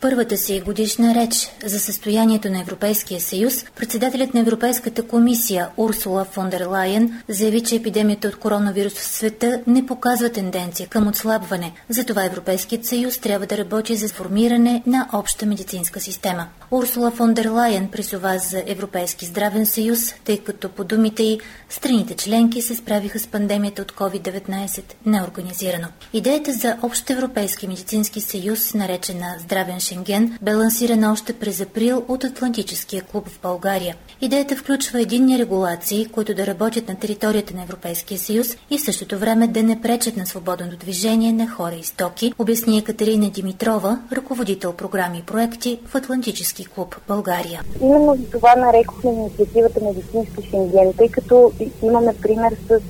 първата си годишна реч за състоянието на Европейския съюз, председателят на Европейската комисия Урсула фон дер Лайен заяви, че епидемията от коронавирус в света не показва тенденция към отслабване. Затова Европейският съюз трябва да работи за формиране на обща медицинска система. Урсула фон дер Лайен призова за Европейски здравен съюз, тъй като по думите й страните членки се справиха с пандемията от COVID-19 неорганизирано. Идеята за общ европейски медицински съюз, наречена здравен Шенген бе лансирана още през април от Атлантическия клуб в България. Идеята включва единни регулации, които да работят на територията на Европейския съюз и в същото време да не пречат на свободното движение на хора и стоки, обясни Екатерина Димитрова, ръководител програми и проекти в Атлантически клуб България. Именно за това нарекохме инициативата Медицински Шенген, тъй като имаме пример с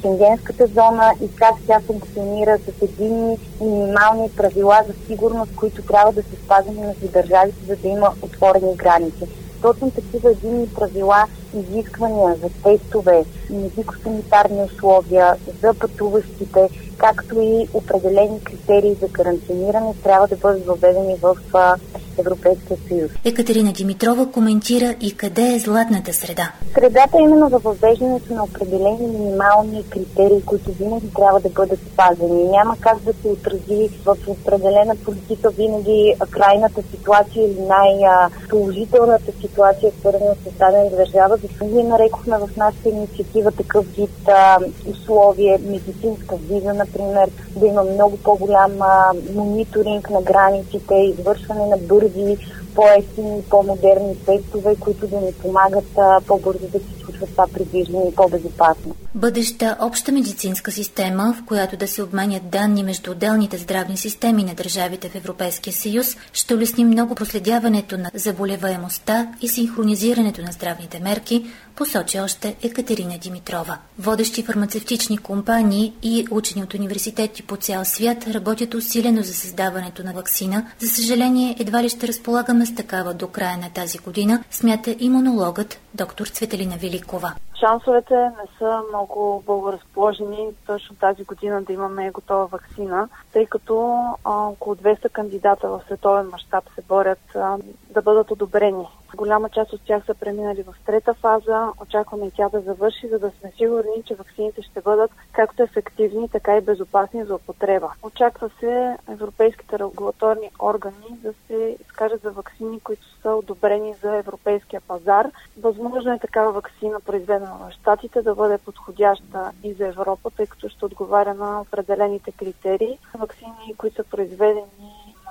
Шенгенската зона и как тя функционира с единни минимални правила за сигурност, които трябва да се спазени между държавите, за да има отворени граници. Точно такива единни правила, изисквания за тестове, медико-санитарни условия за пътуващите, както и определени критерии за карантиниране трябва да бъдат въведени в Европейския съюз. Екатерина Димитрова коментира и къде е златната среда. Средата е именно във въвеждането на определени минимални критерии, които винаги трябва да бъдат спазени. Няма как да се отрази в определена политика винаги крайната ситуация или най-положителната ситуация, свързана с дадена държава. Защото ние нарекохме в нашата инициатива такъв вид а, условие, медицинска виза, например, да има много по-голям мониторинг на границите, извършване на бързи бързи, по-ефтини, по-модерни тестове, които да ни помагат по-бързо да се случва това придвижване и по-безопасно. Бъдеща обща медицинска система, в която да се обменят данни между отделните здравни системи на държавите в Европейския съюз, ще улесни много проследяването на заболеваемостта и синхронизирането на здравните мерки, посочи още Екатерина Димитрова. Водещи фармацевтични компании и учени от университети по цял свят работят усилено за създаването на вакцина. За съжаление, едва ли ще разполагаме с такава до края на тази година, смята имунологът доктор Цветелина Великова. Шансовете не са много благоразположени точно тази година да имаме готова вакцина, тъй като а, около 200 кандидата в световен мащаб се борят а, да бъдат одобрени. Голяма част от тях са преминали в трета фаза. Очакваме тя да завърши, за да сме сигурни, че вакцините ще бъдат както ефективни, така и безопасни за употреба. Очаква се европейските регулаторни органи да се изкажат за вакцини, които са одобрени за европейския пазар. Възможно е такава вакцина, произведена Штатите, да бъде подходяща и за Европа, тъй като ще отговаря на определените критерии. Вакцини, които са произведени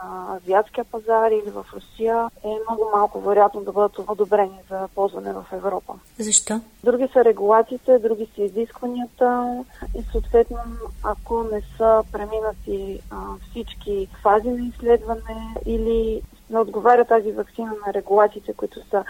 на азиатския пазар или в Русия е много малко вероятно да бъдат одобрени за ползване в Европа. Защо? Други са регулациите, други са изискванията и съответно, ако не са преминати а, всички фази на изследване или не отговаря тази вакцина на регулациите, които са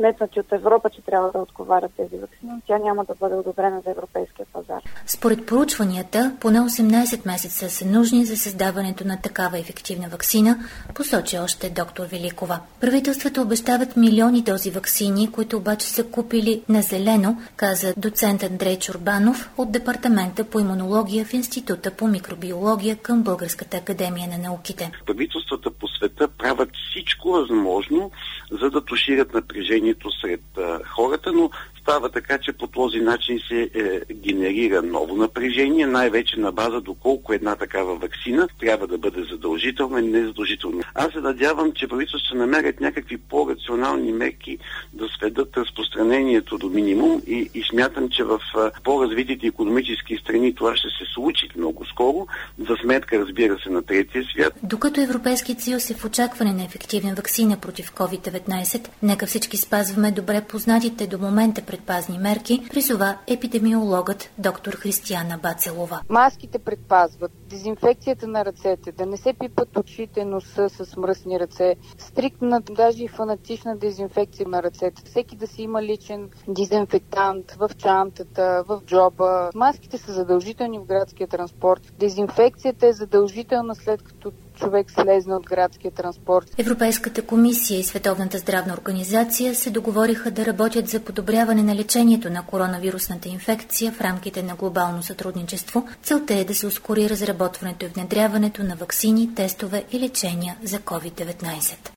сметнати от Европа, че трябва да отговарят тези вакцини, тя няма да бъде одобрена за европейския пазар. Според проучванията, поне 18 месеца са нужни за създаването на такава ефективна вакцина, посочи още доктор Великова. Правителствата обещават милиони дози вакцини, които обаче са купили на зелено, каза доцент Андрей Чурбанов от Департамента по имунология в Института по микробиология към Българската академия на науките. Правителствата по света правят всичко възможно, за да тушират напрежението сред а, хората, но става така, че по този начин се е, генерира ново напрежение, най-вече на база доколко една такава вакцина трябва да бъде задължителна или незадължителна. Аз се надявам, че правителството ще намерят някакви по-рационални мерки да сведат разпространението до минимум и, и смятам, че в по-развитите економически страни това ще се случи много скоро, за сметка, разбира се, на третия свят. Докато Европейският съюз е в очакване на ефективна вакцина против COVID-19, нека всички спазваме добре познатите до момента предпазни мерки, призова епидемиологът доктор Християна Бацелова. Маските предпазват, дезинфекцията на ръцете, да не се пипат очите, носа с мръсни ръце, стриктна, даже и фанатична дезинфекция на ръцете. Всеки да си има личен дезинфектант в чантата, в джоба. Маските са задължителни в градския транспорт. Дезинфекцията е задължителна след като човек слезне от градския транспорт. Европейската комисия и Световната здравна организация се договориха да работят за подобряване на лечението на коронавирусната инфекция в рамките на глобално сътрудничество. Целта е да се ускори разработването и внедряването на вакцини, тестове и лечения за COVID-19.